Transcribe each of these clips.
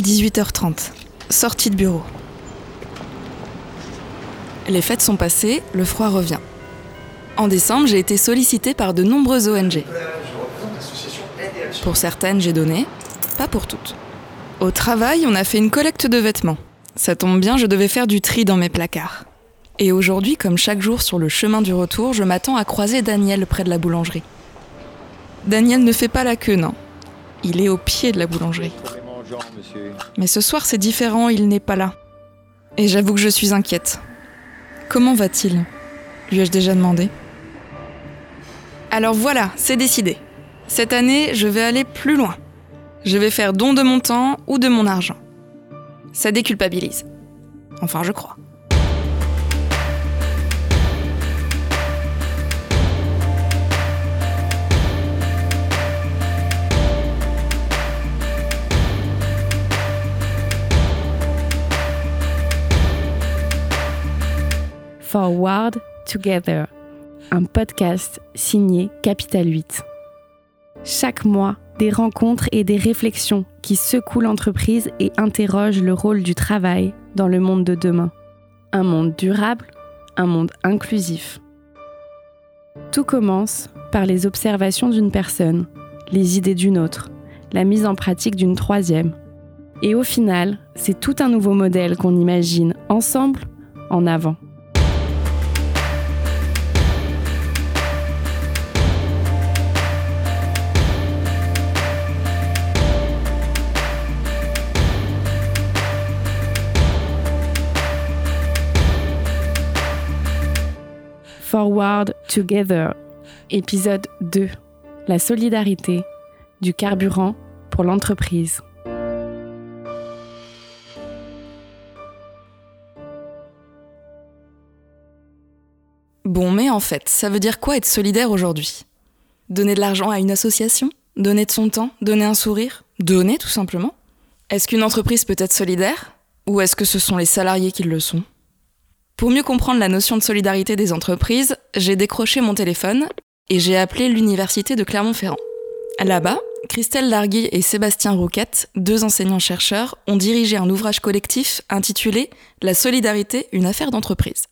18h30. Sortie de bureau. Les fêtes sont passées, le froid revient. En décembre, j'ai été sollicitée par de nombreuses ONG. Pour certaines, j'ai donné, pas pour toutes. Au travail, on a fait une collecte de vêtements. Ça tombe bien, je devais faire du tri dans mes placards. Et aujourd'hui, comme chaque jour sur le chemin du retour, je m'attends à croiser Daniel près de la boulangerie. Daniel ne fait pas la queue, non. Il est au pied de la boulangerie. Mais ce soir, c'est différent, il n'est pas là. Et j'avoue que je suis inquiète. Comment va-t-il? Lui ai-je déjà demandé? Alors voilà, c'est décidé. Cette année, je vais aller plus loin. Je vais faire don de mon temps ou de mon argent. Ça déculpabilise. Enfin, je crois. Forward Together, un podcast signé Capital 8. Chaque mois, des rencontres et des réflexions qui secouent l'entreprise et interrogent le rôle du travail dans le monde de demain. Un monde durable, un monde inclusif. Tout commence par les observations d'une personne, les idées d'une autre, la mise en pratique d'une troisième. Et au final, c'est tout un nouveau modèle qu'on imagine ensemble en avant. Forward Together, épisode 2. La solidarité, du carburant pour l'entreprise. Bon, mais en fait, ça veut dire quoi être solidaire aujourd'hui? Donner de l'argent à une association? Donner de son temps? Donner un sourire? Donner tout simplement? Est-ce qu'une entreprise peut être solidaire? Ou est-ce que ce sont les salariés qui le sont? Pour mieux comprendre la notion de solidarité des entreprises, j'ai décroché mon téléphone et j'ai appelé l'université de Clermont-Ferrand. Là-bas, Christelle Largui et Sébastien Rouquette, deux enseignants-chercheurs, ont dirigé un ouvrage collectif intitulé La solidarité, une affaire d'entreprise.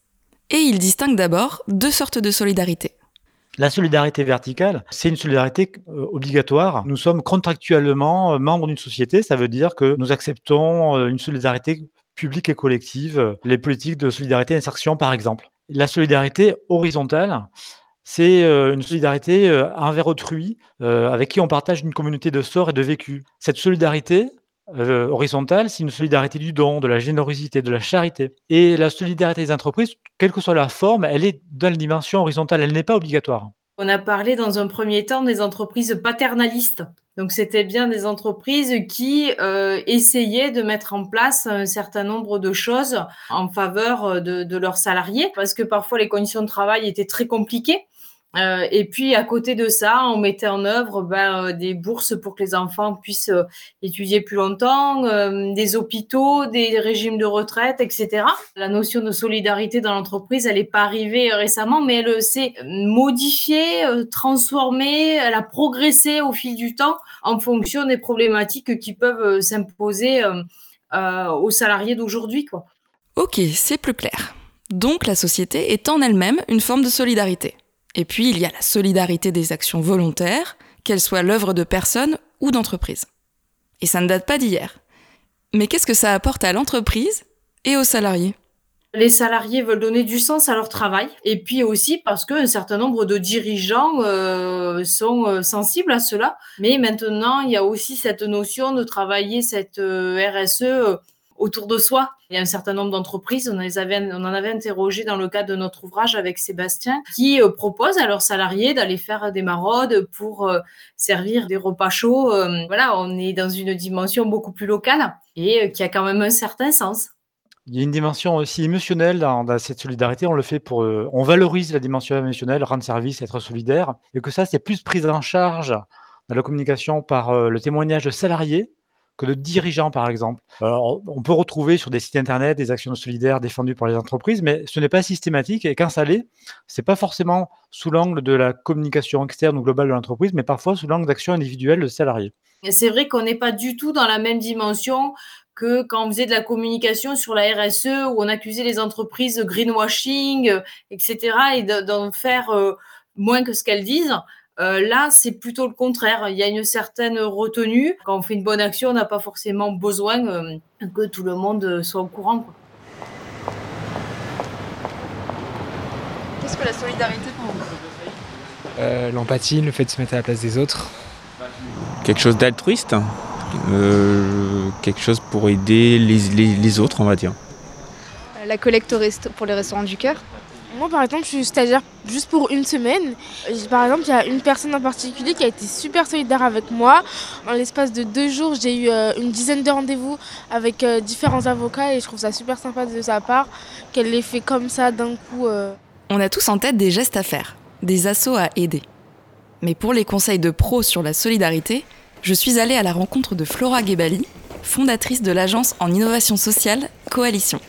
Et ils distinguent d'abord deux sortes de solidarité. La solidarité verticale, c'est une solidarité euh, obligatoire. Nous sommes contractuellement euh, membres d'une société. Ça veut dire que nous acceptons euh, une solidarité publique et collective, les politiques de solidarité et d'insertion par exemple. La solidarité horizontale, c'est une solidarité envers autrui, avec qui on partage une communauté de sort et de vécu. Cette solidarité, euh, horizontale, c'est une solidarité du don, de la générosité, de la charité. Et la solidarité des entreprises, quelle que soit la forme, elle est dans la dimension horizontale, elle n'est pas obligatoire. On a parlé dans un premier temps des entreprises paternalistes. Donc c'était bien des entreprises qui euh, essayaient de mettre en place un certain nombre de choses en faveur de, de leurs salariés, parce que parfois les conditions de travail étaient très compliquées. Euh, et puis à côté de ça, on mettait en œuvre ben, euh, des bourses pour que les enfants puissent euh, étudier plus longtemps, euh, des hôpitaux, des régimes de retraite, etc. La notion de solidarité dans l'entreprise, elle n'est pas arrivée récemment, mais elle s'est modifiée, transformée, elle a progressé au fil du temps en fonction des problématiques qui peuvent s'imposer aux salariés d'aujourd'hui. Ok, c'est plus clair. Donc la société est en elle-même une forme de solidarité. Et puis, il y a la solidarité des actions volontaires, qu'elles soient l'œuvre de personnes ou d'entreprises. Et ça ne date pas d'hier. Mais qu'est-ce que ça apporte à l'entreprise et aux salariés? Les salariés veulent donner du sens à leur travail et puis aussi parce qu'un certain nombre de dirigeants euh, sont euh, sensibles à cela. Mais maintenant, il y a aussi cette notion de travailler cette euh, RSE autour de soi. Il y a un certain nombre d'entreprises, on, on en avait interrogé dans le cadre de notre ouvrage avec Sébastien, qui euh, proposent à leurs salariés d'aller faire des maraudes pour euh, servir des repas chauds. Euh, voilà, on est dans une dimension beaucoup plus locale et qui a quand même un certain sens. Il y a une dimension aussi émotionnelle dans, cette solidarité. On le fait pour, on valorise la dimension émotionnelle, rendre service, être solidaire, et que ça, c'est plus pris en charge dans la communication par le témoignage de salariés que de dirigeants, par exemple. Alors, on peut retrouver sur des sites internet des actions solidaires défendues par les entreprises, mais ce n'est pas systématique. Et quand ça l'est, c'est pas forcément sous l'angle de la communication externe ou globale de l'entreprise, mais parfois sous l'angle d'actions individuelles de salariés. Et c'est vrai qu'on n'est pas du tout dans la même dimension que quand on faisait de la communication sur la RSE, où on accusait les entreprises de greenwashing, etc., et d'en faire euh, moins que ce qu'elles disent. Euh, là, c'est plutôt le contraire. Il y a une certaine retenue. Quand on fait une bonne action, on n'a pas forcément besoin euh, que tout le monde soit au courant. Qu'est-ce que la solidarité pour vous? Euh, L'empathie, le fait de se mettre à la place des autres. Quelque chose d'altruiste, quelque chose pour aider les, autres, on va dire. La collecte pour les restaurants du cœur? Moi, par exemple, je suis stagiaire juste pour une semaine. Par exemple, il y a une personne en particulier qui a été super solidaire avec moi. En l'espace de deux jours, j'ai eu euh, une dizaine de rendez-vous avec euh, différents avocats et je trouve ça super sympa de sa part qu'elle l'ait fait comme ça d'un coup. Euh. On a tous en tête des gestes à faire, des assauts à aider. Mais pour les conseils de pros sur la solidarité, je suis allée à la rencontre de Flora Gebali, fondatrice de l'agence en innovation sociale Coalition.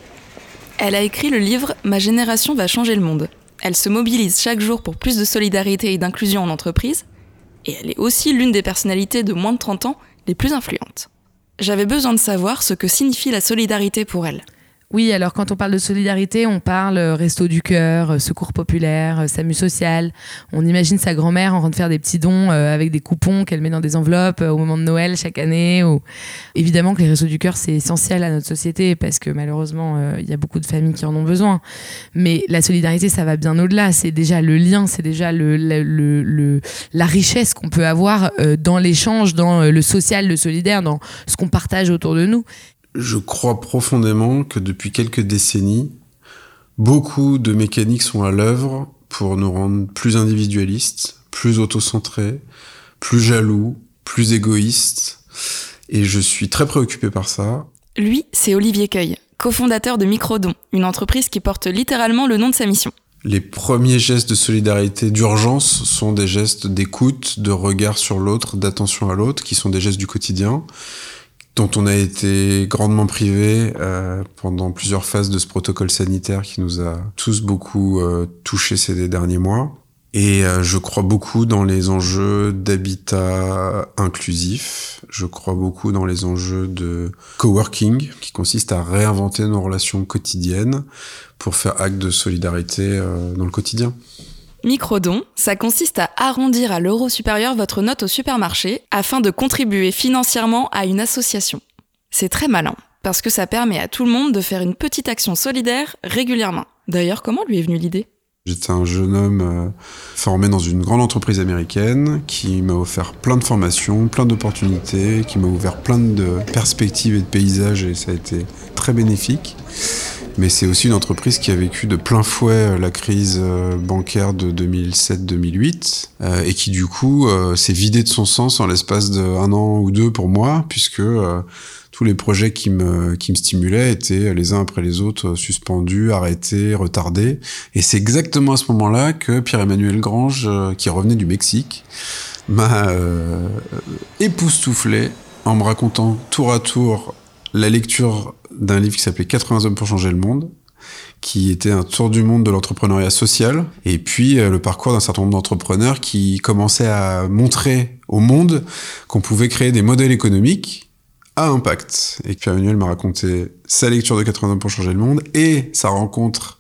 Elle a écrit le livre Ma génération va changer le monde. Elle se mobilise chaque jour pour plus de solidarité et d'inclusion en entreprise, et elle est aussi l'une des personnalités de moins de 30 ans les plus influentes. J'avais besoin de savoir ce que signifie la solidarité pour elle. Oui, alors quand on parle de solidarité, on parle euh, resto du cœur, euh, secours populaire, euh, SAMU social. On imagine sa grand-mère en train de faire des petits dons avec des coupons qu'elle met dans des enveloppes au moment de Noël chaque année. Ou... Évidemment que les restos du cœur, c'est essentiel à notre société parce que malheureusement, il y a beaucoup de familles qui en ont besoin. Mais la solidarité, ça va bien au-delà. C'est déjà le lien, c'est déjà le, le, la richesse qu'on peut avoir dans l'échange, dans le social, le solidaire, dans ce qu'on partage autour de nous je crois profondément que depuis quelques décennies, beaucoup de mécaniques sont à l'œuvre pour nous rendre plus individualistes, plus autocentrés, plus jaloux, plus égoïstes. Et je suis très préoccupé par ça. Lui, c'est Olivier Cueil, cofondateur de Microdon, une entreprise qui porte littéralement le nom de sa mission. Les premiers gestes de solidarité d'urgence sont des gestes d'écoute, de regard sur l'autre, d'attention à l'autre, qui sont des gestes du quotidien dont on a été grandement privé euh, pendant plusieurs phases de ce protocole sanitaire qui nous a tous beaucoup euh, touchés ces derniers mois. Et euh, je crois beaucoup dans les enjeux d'habitat inclusif. Je crois beaucoup dans les enjeux de coworking, qui consiste à réinventer nos relations quotidiennes pour faire acte de solidarité dans le quotidien. Microdon, ça consiste à arrondir à l'euro supérieur votre note au supermarché afin de contribuer financièrement à une association. C'est très malin, parce que ça permet à tout le monde de faire une petite action solidaire régulièrement. D'ailleurs, comment lui est venue l'idée? J'étais un jeune homme euh, formé dans une grande entreprise américaine qui m'a offert plein de formations, plein d'opportunités, qui m'a ouvert plein de perspectives et de paysages et ça a été très bénéfique mais c'est aussi une entreprise qui a vécu de plein fouet euh, la crise euh, bancaire de 2007-2008 euh, et qui du coup s'est vidée de son sens en l'espace d'un an ou deux pour moi, puisque tous les projets qui me, qui me stimulaient étaient les uns après les autres suspendus, arrêtés, retardés. Et c'est exactement à ce moment-là que Pierre-Emmanuel Grange, qui revenait du Mexique, m'a époustouflé en me racontant tour à tour la lecture d'un livre qui s'appelait 80 hommes pour changer le monde, qui était un tour du monde de l'entrepreneuriat social, et puis euh, le parcours d'un certain nombre d'entrepreneurs qui commençaient à montrer au monde qu'on pouvait créer des modèles économiques à impact. Et Pierre-Emmanuel m'a raconté sa lecture de 80 hommes pour changer le monde et sa rencontre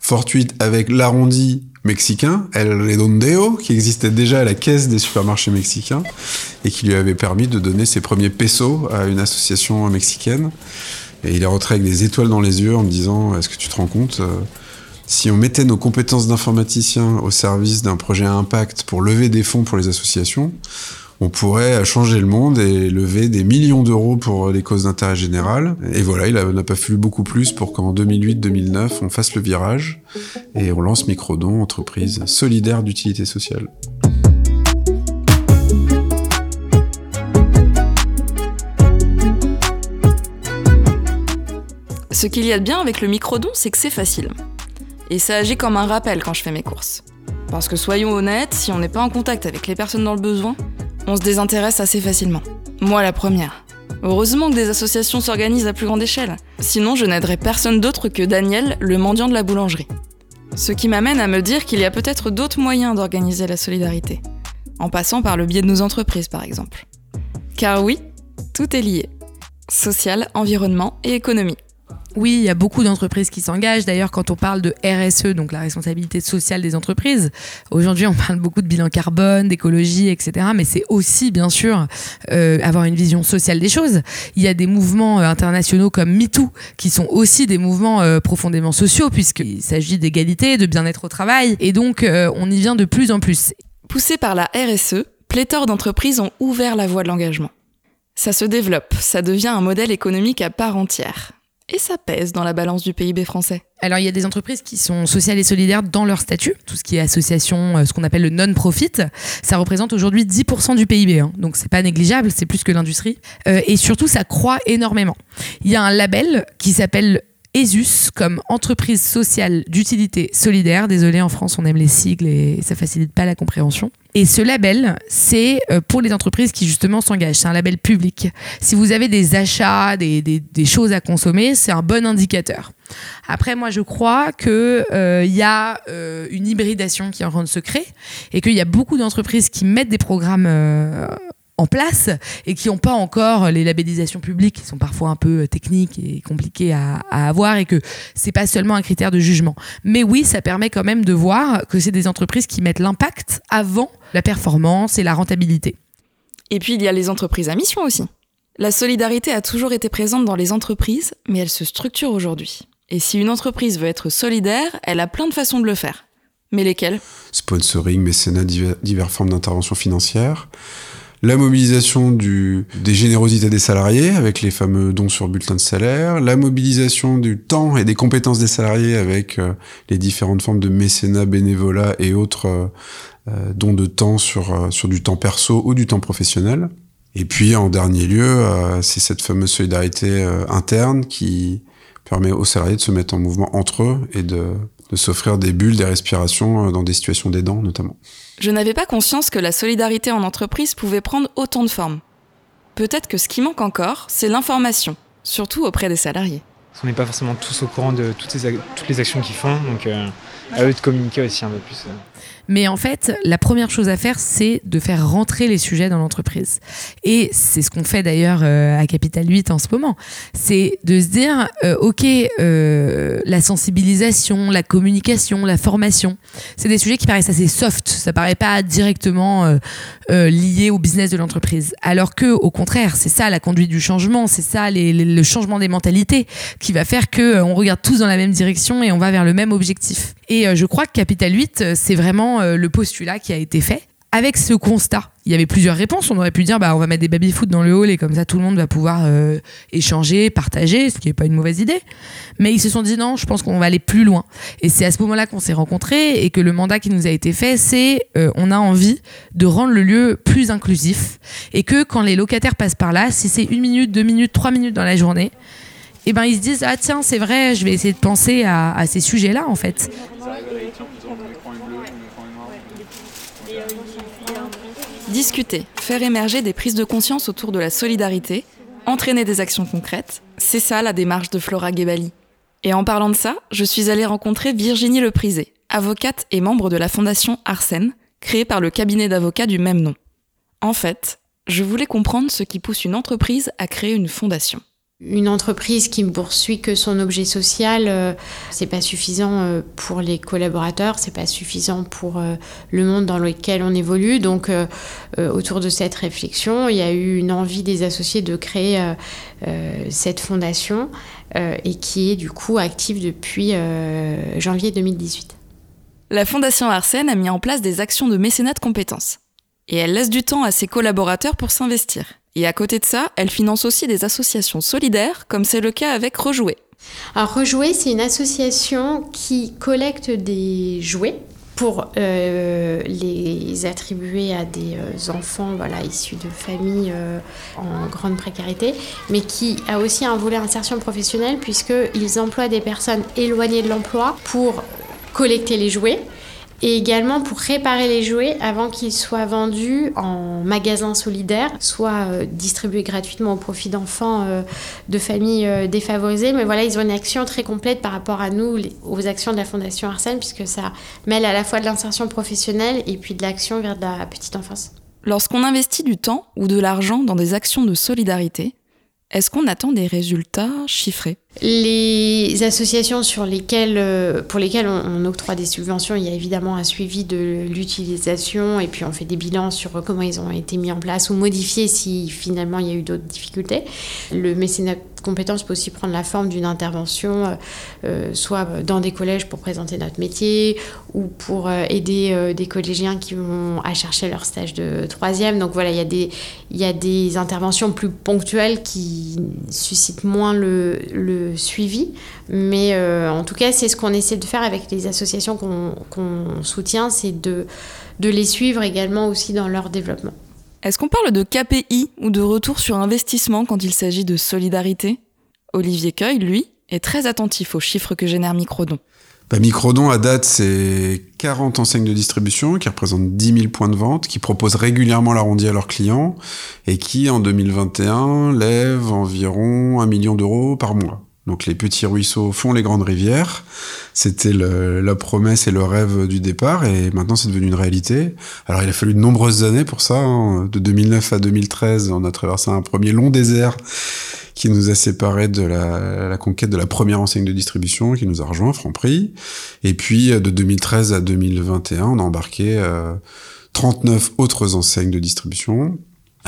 fortuite avec l'arrondi mexicain, El Redondeo, qui existait déjà à la caisse des supermarchés mexicains et qui lui avait permis de donner ses premiers pesos à une association mexicaine. Et il est rentré avec des étoiles dans les yeux en me disant Est-ce que tu te rends compte euh, Si on mettait nos compétences d'informaticien au service d'un projet à impact pour lever des fonds pour les associations, on pourrait changer le monde et lever des millions d'euros pour les causes d'intérêt général. Et voilà, il n'a pas fallu beaucoup plus pour qu'en 2008-2009, on fasse le virage et on lance Microdon, entreprise solidaire d'utilité sociale. Ce qu'il y a de bien avec le microdon, c'est que c'est facile. Et ça agit comme un rappel quand je fais mes courses. Parce que soyons honnêtes, si on n'est pas en contact avec les personnes dans le besoin, on se désintéresse assez facilement. Moi la première. Heureusement que des associations s'organisent à plus grande échelle. Sinon, je n'aiderais personne d'autre que Daniel, le mendiant de la boulangerie. Ce qui m'amène à me dire qu'il y a peut-être d'autres moyens d'organiser la solidarité. En passant par le biais de nos entreprises, par exemple. Car oui, tout est lié. Social, environnement et économie. Oui, il y a beaucoup d'entreprises qui s'engagent. D'ailleurs, quand on parle de RSE, donc la responsabilité sociale des entreprises, aujourd'hui, on parle beaucoup de bilan carbone, d'écologie, etc. Mais c'est aussi, bien sûr, euh, avoir une vision sociale des choses. Il y a des mouvements euh, internationaux comme MeToo, qui sont aussi des mouvements euh, profondément sociaux, puisqu'il s'agit d'égalité, de bien-être au travail. Et donc, euh, on y vient de plus en plus. Poussés par la RSE, pléthore d'entreprises ont ouvert la voie de l'engagement. Ça se développe, ça devient un modèle économique à part entière. Et ça pèse dans la balance du PIB français. Alors, il y a des entreprises qui sont sociales et solidaires dans leur statut, tout ce qui est association, euh, ce qu'on appelle le non-profit. Ça représente aujourd'hui 10% du PIB, hein. donc c'est pas négligeable, c'est plus que l'industrie. Euh, et surtout, ça croît énormément. Il y a un label qui s'appelle ESUS comme entreprise sociale d'utilité solidaire. Désolé, en France, on aime les sigles et ça facilite pas la compréhension. Et ce label, c'est euh, pour les entreprises qui justement s'engagent. C'est un label public. Si vous avez des achats, des, choses à consommer, c'est un bon indicateur. Après, moi, je crois qu'il euh, y a euh, une hybridation qui est en train de et qu'il y a beaucoup d'entreprises qui mettent des programmes en place et qui n'ont pas encore les labellisations publiques qui sont parfois un peu techniques et compliquées à, à avoir et que c'est pas seulement un critère de jugement. Mais oui, ça permet quand même de voir que c'est des entreprises qui mettent l'impact avant la performance et la rentabilité. Et puis il y a les entreprises à mission aussi. La solidarité a toujours été présente dans les entreprises, mais elle se structure aujourd'hui. Et si une entreprise veut être solidaire, elle a plein de façons de le faire. Mais lesquelles? Sponsoring, mécénat, divers, diverses formes d'intervention financière la mobilisation des générosités des salariés avec les fameux dons sur bulletin de salaire, la mobilisation du temps et des compétences des salariés avec euh, les différentes formes de mécénat, bénévolat et autres euh, euh, dons de temps sur, sur du temps perso ou du temps professionnel. Et puis en dernier lieu, c'est cette fameuse solidarité interne qui permet aux salariés de se mettre en mouvement entre eux et de, de s'offrir des bulles, des respirations dans des situations d'aidants notamment. Je n'avais pas conscience que la solidarité en entreprise pouvait prendre autant de formes. Peut-être que ce qui manque encore, c'est l'information, surtout auprès des salariés. On n'est pas forcément tous au courant de toutes, ces, toutes les actions qu'ils font, donc euh, à eux de communiquer aussi un peu plus. Mais en fait, la première chose à faire, c'est de faire rentrer les sujets dans l'entreprise. Et c'est ce qu'on fait d'ailleurs euh, à Capital 8 en ce moment. C'est de se dire, euh, OK, euh, la sensibilisation, la communication, la formation, c'est des sujets qui paraissent assez soft. Ça paraît pas directement lié au business de l'entreprise. Alors que, au contraire, c'est ça la conduite du changement, c'est ça le changement des mentalités qui va faire que on regarde tous dans la même direction et on va vers le même objectif. Et je crois que Capital 8, c'est vraiment euh, le postulat qui a été fait. Avec ce constat, il y avait plusieurs réponses. On aurait pu dire, bah, on va mettre des baby-foot dans le hall et comme ça, tout le monde va pouvoir euh, échanger, partager, ce qui n'est pas une mauvaise idée. Mais ils se sont dit, non, je pense qu'on va aller plus loin. Et c'est à ce moment-là qu'on s'est rencontrés et que le mandat qui nous a été fait, c'est, euh, on a envie de rendre le lieu plus inclusif et que quand les locataires passent par là, si c'est une minute, deux minutes, trois minutes dans la journée, et ben ils se disent, ah tiens, c'est vrai, je vais essayer de penser à ces sujets-là, en fait. Discuter, faire émerger des prises de conscience autour de la solidarité, entraîner des actions concrètes, c'est ça la démarche de Flora Gebali. Et en parlant de ça, je suis allée rencontrer Virginie Leprisé, avocate et membre de la fondation Arsène, créée par le cabinet d'avocats du même nom. En fait, je voulais comprendre ce qui pousse une entreprise à créer une fondation. Une entreprise qui ne poursuit que son objet social, euh, c'est pas suffisant euh, pour les collaborateurs, c'est pas suffisant pour euh, le monde dans lequel on évolue. Donc, autour de cette réflexion, il y a eu une envie des associés de créer cette fondation et qui est du coup active depuis janvier 2018. La Fondation Arsène a mis en place des actions de mécénat de compétences. Et elle laisse du temps à ses collaborateurs pour s'investir. Et à côté de ça, elle finance aussi des associations solidaires, comme c'est le cas avec Rejouer. Alors Rejouer, c'est une association qui collecte des jouets pour euh, les attribuer à des euh, enfants voilà, issus de familles euh, en grande précarité, mais qui a aussi un volet insertion professionnelle puisqu'ils emploient des personnes éloignées de l'emploi pour collecter les jouets et également pour réparer les jouets avant qu'ils soient vendus en magasin solidaire, soit euh, distribués gratuitement au profit d'enfants euh, de familles euh, défavorisées. Mais voilà, ils ont une action très complète par rapport à nous, aux actions de la Fondation Arsène, puisque ça mêle à la fois de l'insertion professionnelle et puis de l'action vers la petite enfance. Lorsqu'on investit du temps ou de l'argent dans des actions de solidarité, est-ce qu'on attend des résultats chiffrés? Les associations sur lesquelles, euh, pour lesquelles on, octroie des subventions, il y a évidemment un suivi de l'utilisation et puis on fait des bilans sur comment ils ont été mis en place ou modifiés si finalement il y a eu d'autres difficultés. Le mécénat compétence peut aussi prendre la forme d'une intervention, euh, euh, soit dans des collèges pour présenter notre métier, ou pour aider des collégiens qui vont à chercher leur stage de troisième. Donc voilà, il y, a des, interventions plus ponctuelles qui suscitent moins le suivi. Mais en tout cas, c'est ce qu'on essaie de faire avec les associations qu'on soutient, c'est de, de les suivre également aussi dans leur développement. Est-ce qu'on parle de KPI ou de retour sur investissement quand il s'agit de solidarité? Olivier Cueil, lui, est très attentif aux chiffres que génère Microdon. Bah, Microdon, à date, c'est 40 enseignes de distribution qui représentent 10 000 points de vente, qui proposent régulièrement l'arrondi à leurs clients et qui, en 2021, lèvent environ un million d'euros par mois. Donc les petits ruisseaux font les grandes rivières. C'était la promesse et le rêve du départ et maintenant c'est devenu une réalité. Alors il a fallu de nombreuses années pour ça. Hein. De 2009 à 2013, on a traversé un premier long désert qui nous a séparés de la, conquête de la première enseigne de distribution qui nous a rejoint, Franprix. Et puis de 2013 à 2021, on a embarqué 39 euh, autres enseignes de distribution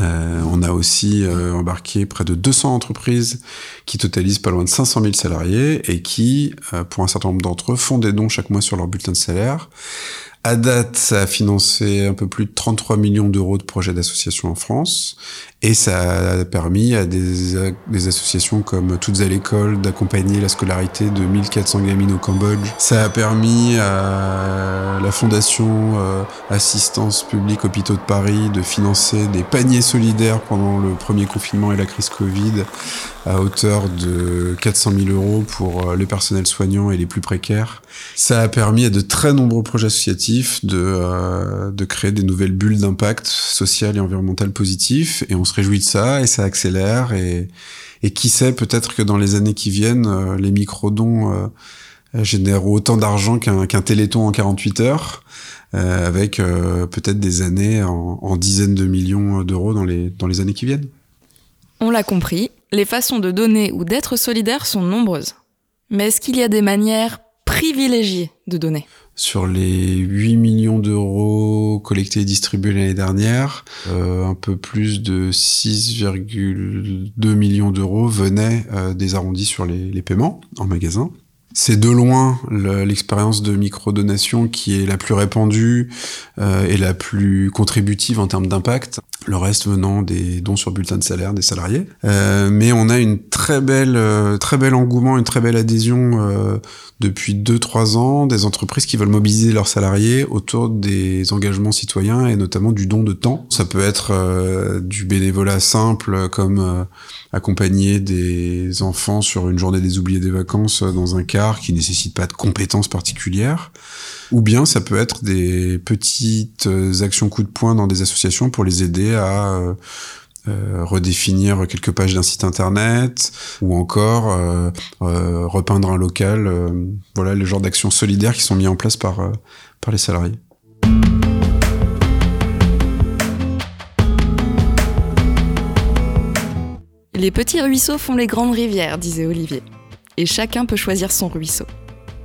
euh, on a aussi euh, embarqué près de 200 entreprises qui totalisent pas loin de 500 000 salariés et qui, euh, pour un certain nombre d'entre eux, font des dons chaque mois sur leur bulletin de salaire. À date, ça a financé un peu plus de 33 millions d'euros de projets d'associations en France et ça a permis à des, associations comme Toutes à l'école d'accompagner la scolarité de 1400 gamines au Cambodge. Ça a permis à la Fondation euh, Assistance publique Hôpitaux de Paris de financer des paniers solidaires pendant le premier confinement et la crise Covid à hauteur de 400 000 euros pour euh, les personnels soignants et les plus précaires. Ça a permis à de très nombreux projets associatifs de, euh, de créer des nouvelles bulles d'impact social et environnemental positif et on se réjouit de ça et ça accélère et, et qui sait peut-être que dans les années qui viennent, euh, les micro-dons euh, génèrent autant d'argent qu'un téléthon en 48 heures. Avec peut-être des années en, en, dizaines de millions d'euros dans les, dans les années qui viennent. On l'a compris, les façons de donner ou d'être solidaire sont nombreuses. Mais est-ce qu'il y a des manières privilégiées de donner? Sur les 8 millions d'euros collectés et distribués l'année dernière, euh, un peu plus de 6,2 millions d'euros venaient euh, des arrondis sur les, les paiements en magasin. C'est de loin l'expérience de microdonation qui est la plus répandue euh, et la plus contributive en termes d'impact. Le reste venant des dons sur bulletin de salaire des salariés. Euh, mais on a une très belle, euh, très bel engouement, une très belle adhésion depuis 2-3 ans des entreprises qui veulent mobiliser leurs salariés autour des engagements citoyens et notamment du don de temps. Ça peut être du bénévolat simple comme accompagner des enfants sur une journée des oubliés des vacances dans un car qui nécessite pas de compétences particulières. Ou bien ça peut être des petites euh, actions coup de poing dans des associations pour les aider à euh, redéfinir quelques pages d'un site internet ou encore euh, euh, repeindre un local. voilà le genre d'actions solidaires qui sont mis en place par, par les salariés. Les petits ruisseaux font les grandes rivières, disait Olivier. Et chacun peut choisir son ruisseau.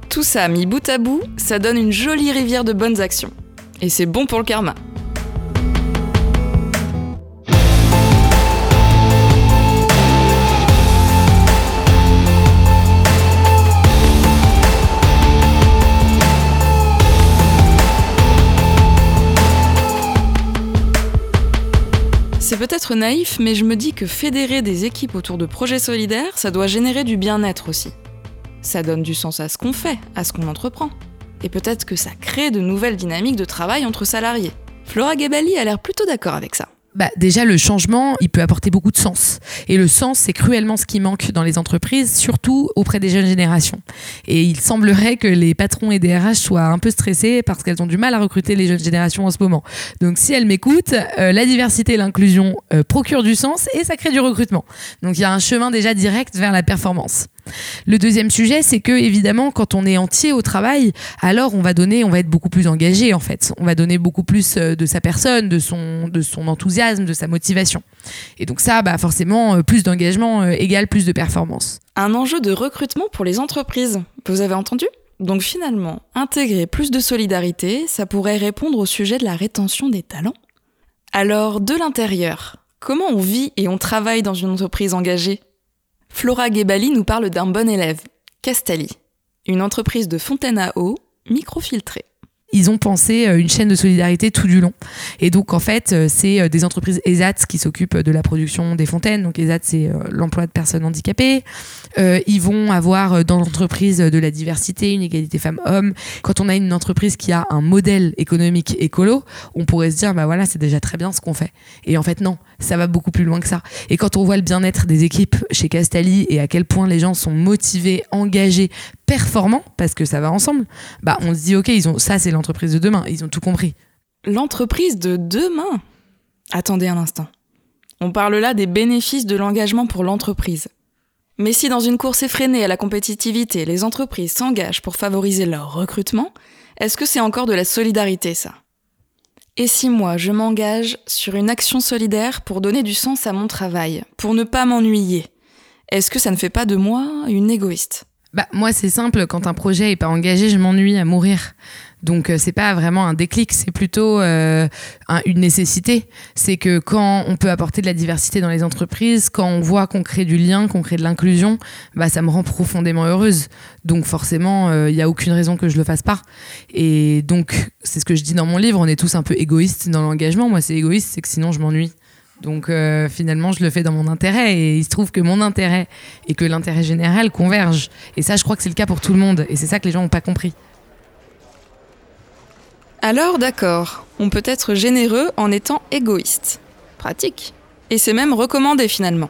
Tout ça mis bout à bout, ça donne une jolie rivière de bonnes actions. Et c'est bon pour le karma. C'est peut-être naïf, mais je me dis que fédérer des équipes autour de projets solidaires, ça doit générer du bien-être aussi. Ça donne du sens à ce qu'on fait, à ce qu'on entreprend. Et peut-être que ça crée de nouvelles dynamiques de travail entre salariés. Flora Gebali a l'air plutôt d'accord avec ça. Bah, déjà, le changement, il peut apporter beaucoup de sens. Et le sens, c'est cruellement ce qui manque dans les entreprises, surtout auprès des jeunes générations. Et il semblerait que les patrons et des RH soient un peu stressés parce qu'elles ont du mal à recruter les jeunes générations en ce moment. Donc, si elles m'écoutent, euh, la diversité et l'inclusion euh, procurent du sens et ça crée du recrutement. Donc, il y a un chemin déjà direct vers la performance. Le deuxième sujet, c'est que évidemment, quand on est entier au travail, alors on va donner, on va être beaucoup plus engagé en fait. On va donner beaucoup plus euh, de sa personne, de son, de son enthousiasme, de sa motivation. Et donc ça, bah forcément, euh, plus d'engagement euh, égale plus de performance. Un enjeu de recrutement pour les entreprises. Vous avez entendu? Donc finalement, intégrer plus de solidarité, ça pourrait répondre au sujet de la rétention des talents. Alors, de l'intérieur, comment on vit et on travaille dans une entreprise engagée? Flora Gebali nous parle d'un bon élève, Castali, une entreprise de fontaine à eau microfiltrée ils ont pensé euh, une chaîne de solidarité tout du long. Et donc, en fait, euh, c'est euh, des entreprises ESAT qui s'occupent de la production des fontaines. Donc, ESAT, c'est l'emploi de personnes handicapées. Ils vont avoir dans l'entreprise de la diversité, une égalité femmes-hommes. Quand on a une entreprise qui a un modèle économique écolo, on pourrait se dire, bah voilà, c'est déjà très bien ce qu'on fait. Et en fait, non, ça va beaucoup plus loin que ça. Et quand on voit le bien-être des équipes chez Castali et à quel point les gens sont motivés, engagés, performants, parce que ça va ensemble, bah on se dit, ok, ils ont, ça c'est l'entreprise de demain, ils ont tout compris. L'entreprise de demain Attendez un instant. On parle là des bénéfices de l'engagement pour l'entreprise. Mais si dans une course effrénée à la compétitivité, les entreprises s'engagent pour favoriser leur recrutement, est-ce que c'est encore de la solidarité ça? Et si moi, je m'engage sur une action solidaire pour donner du sens à mon travail, pour ne pas m'ennuyer, est-ce que ça ne fait pas de moi une égoïste? Bah, moi, c'est simple. Quand un projet est pas engagé, je m'ennuie à mourir. Donc, euh, c'est pas vraiment un déclic, c'est plutôt euh, une nécessité. C'est que quand on peut apporter de la diversité dans les entreprises, quand on voit qu'on crée du lien, qu'on crée de l'inclusion, bah, ça me rend profondément heureuse. Donc, forcément, il euh, n'y a aucune raison que je le fasse pas. Et donc, c'est ce que je dis dans mon livre. On est tous un peu égoïstes dans l'engagement. Moi, c'est égoïste, c'est que sinon, je m'ennuie. Donc finalement, je le fais dans mon intérêt et il se trouve que mon intérêt et que l'intérêt général convergent. Et ça, je crois que c'est le cas pour tout le monde et c'est ça que les gens n'ont pas compris. Alors d'accord, on peut être généreux en étant égoïste. Pratique. Et c'est même recommandé finalement.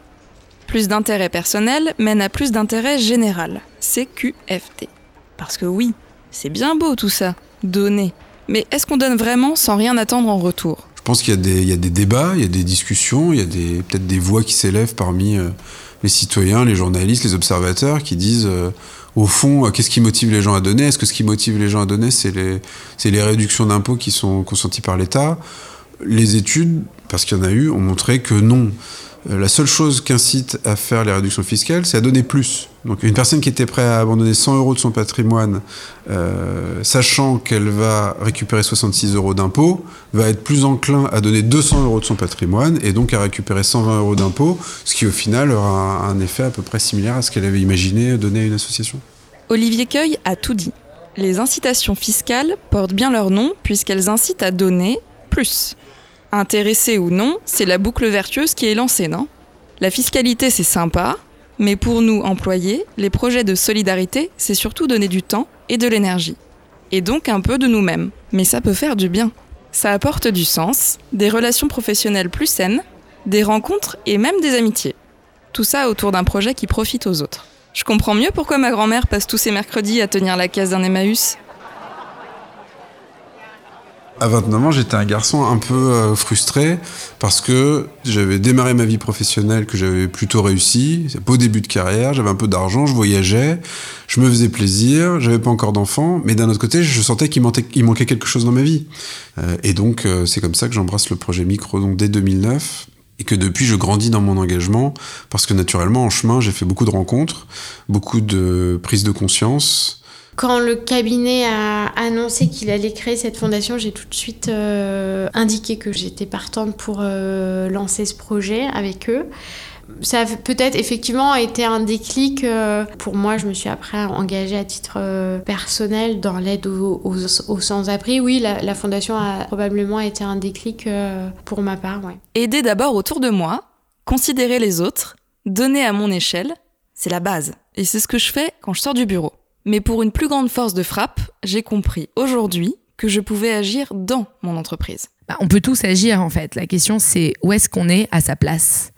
Plus d'intérêt personnel mène à plus d'intérêt général. CQFT. Parce que oui, c'est bien beau tout ça, donner. Mais est-ce qu'on donne vraiment sans rien attendre en retour? Je pense qu'il y, a des débats, il y a des discussions, il y a peut-être des voix qui s'élèvent parmi euh, les citoyens, les journalistes, les observateurs qui disent euh, au fond, euh, qu'est-ce qui motive les gens à donner? Est-ce que ce qui motive les gens à donner, c'est les, les réductions d'impôts qui sont consenties par l'État? Les études, parce qu'il y en a eu, ont montré que non. Euh, la seule chose qu'incite à faire les réductions fiscales, c'est à donner plus. Donc une personne qui était prête à abandonner 100 euros de son patrimoine, euh, sachant qu'elle va récupérer 66 euros d'impôts, va être plus enclin à donner 200 euros de son patrimoine et donc à récupérer 120 euros d'impôts, ce qui au final aura un effet à peu près similaire à ce qu'elle avait imaginé donner à une association. Olivier Cueil a tout dit. Les incitations fiscales portent bien leur nom puisqu'elles incitent à donner plus. Intéressé ou non, c'est la boucle vertueuse qui est lancée, non? La fiscalité, c'est sympa, mais pour nous, employés, les projets de solidarité, c'est surtout donner du temps et de l'énergie. Et donc un peu de nous-mêmes. Mais ça peut faire du bien. Ça apporte du sens, des relations professionnelles plus saines, des rencontres et même des amitiés. Tout ça autour d'un projet qui profite aux autres. Je comprends mieux pourquoi ma grand-mère passe tous ses mercredis à tenir la case d'un Emmaüs à 29 ans, j'étais un garçon un peu euh, frustré parce que j'avais démarré ma vie professionnelle que j'avais plutôt réussi, c'est beau début de carrière, j'avais un peu d'argent, je voyageais, je me faisais plaisir, j'avais pas encore d'enfants, mais d'un autre côté, je sentais qu'il manquait, quelque chose dans ma vie. Euh, et donc, euh, c'est comme ça que j'embrasse le projet Micro donc dès 2009 et que depuis je grandis dans mon engagement parce que naturellement en chemin j'ai fait beaucoup de rencontres, beaucoup de prises de conscience, quand le cabinet a annoncé qu'il allait créer cette fondation, j'ai tout de suite euh, indiqué que j'étais partante pour euh, lancer ce projet avec eux. Ça a peut-être effectivement été un déclic. Euh, pour moi, je me suis après engagée à titre personnel dans l'aide aux, sans-abri. Oui, la, fondation a probablement été un déclic pour ma part. Aider d'abord autour de moi, considérer les autres, donner à mon échelle, c'est la base. Et c'est ce que je fais quand je sors du bureau. Mais pour une plus grande force de frappe, j'ai compris aujourd'hui que je pouvais agir dans mon entreprise. Bah, on peut tous agir en fait. La question c'est où est-ce qu'on est à sa place?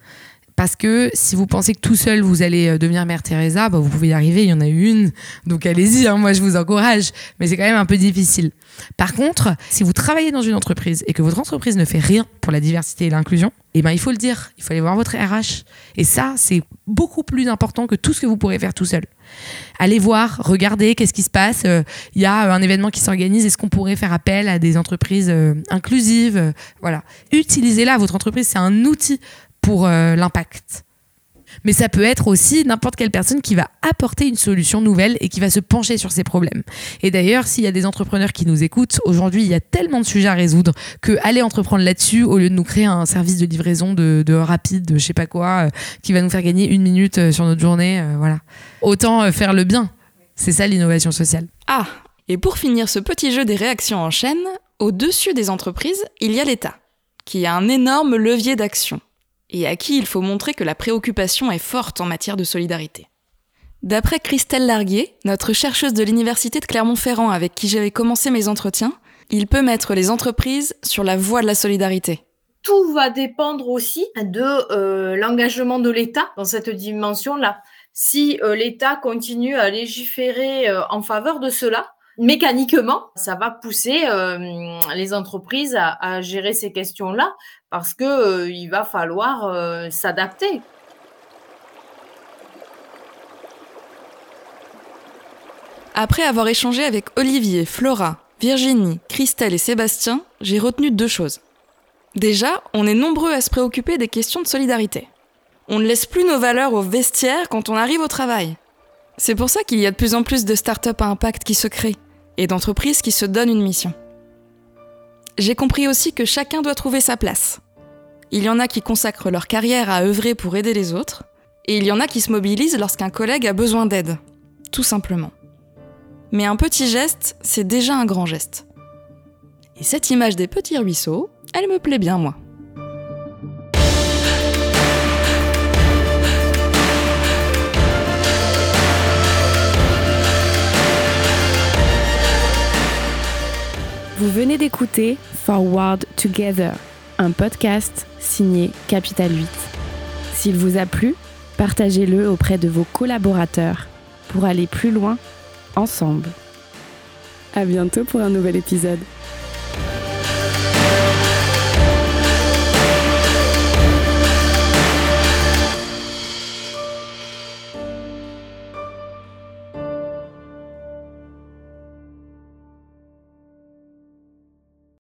Parce que si vous pensez que tout seul vous allez euh, devenir Mère Teresa, bah vous pouvez y arriver, il y en a une, donc allez-y, hein, moi je vous encourage, mais c'est quand même un peu difficile. Par contre, si vous travaillez dans une entreprise et que votre entreprise ne fait rien pour la diversité et l'inclusion, eh ben il faut le dire, il faut aller voir votre RH. Et ça, c'est beaucoup plus important que tout ce que vous pourrez faire tout seul. Allez voir, regardez qu'est-ce qui se passe. Euh, il y a un événement qui s'organise. Est-ce qu'on pourrait faire appel à des entreprises euh, inclusives? Voilà. Utilisez-la. Votre entreprise, c'est un outil pour euh, l'impact. Mais ça peut être aussi n'importe quelle personne qui va apporter une solution nouvelle et qui va se pencher sur ces problèmes. Et d'ailleurs, s'il y a des entrepreneurs qui nous écoutent, aujourd'hui, il y a tellement de sujets à résoudre que aller entreprendre là-dessus au lieu de nous créer un service de livraison de, rapide, de je sais pas quoi, euh, qui va nous faire gagner une minute euh, sur notre journée, voilà. Autant faire le bien. C'est ça l'innovation sociale. Ah, et pour finir ce petit jeu des réactions en chaîne, au-dessus des entreprises, il y a l'État, qui a un énorme levier d'action et à qui il faut montrer que la préoccupation est forte en matière de solidarité. D'après Christelle Larguier, notre chercheuse de l'Université de Clermont-Ferrand avec qui j'avais commencé mes entretiens, il peut mettre les entreprises sur la voie de la solidarité. Tout va dépendre aussi de euh, l'engagement de l'État dans cette dimension-là. Si euh, l'État continue à légiférer euh, en faveur de cela, mécaniquement, ça va pousser les entreprises à, gérer ces questions-là parce que euh, il va falloir euh, s'adapter. Après avoir échangé avec Olivier, Flora, Virginie, Christelle et Sébastien, j'ai retenu deux choses. Déjà, on est nombreux à se préoccuper des questions de solidarité. On ne laisse plus nos valeurs au vestiaire quand on arrive au travail. C'est pour ça qu'il y a de plus en plus de start-up à impact qui se créent et d'entreprises qui se donnent une mission j'ai compris aussi que chacun doit trouver sa place. Il y en a qui consacrent leur carrière à œuvrer pour aider les autres, et il y en a qui se mobilisent lorsqu'un collègue a besoin d'aide, tout simplement. Mais un petit geste, c'est déjà un grand geste. Et cette image des petits ruisseaux, elle me plaît bien, moi. Vous venez d'écouter Forward Together, un podcast signé Capital 8. S'il vous a plu, partagez-le auprès de vos collaborateurs pour aller plus loin ensemble. À bientôt pour un nouvel épisode.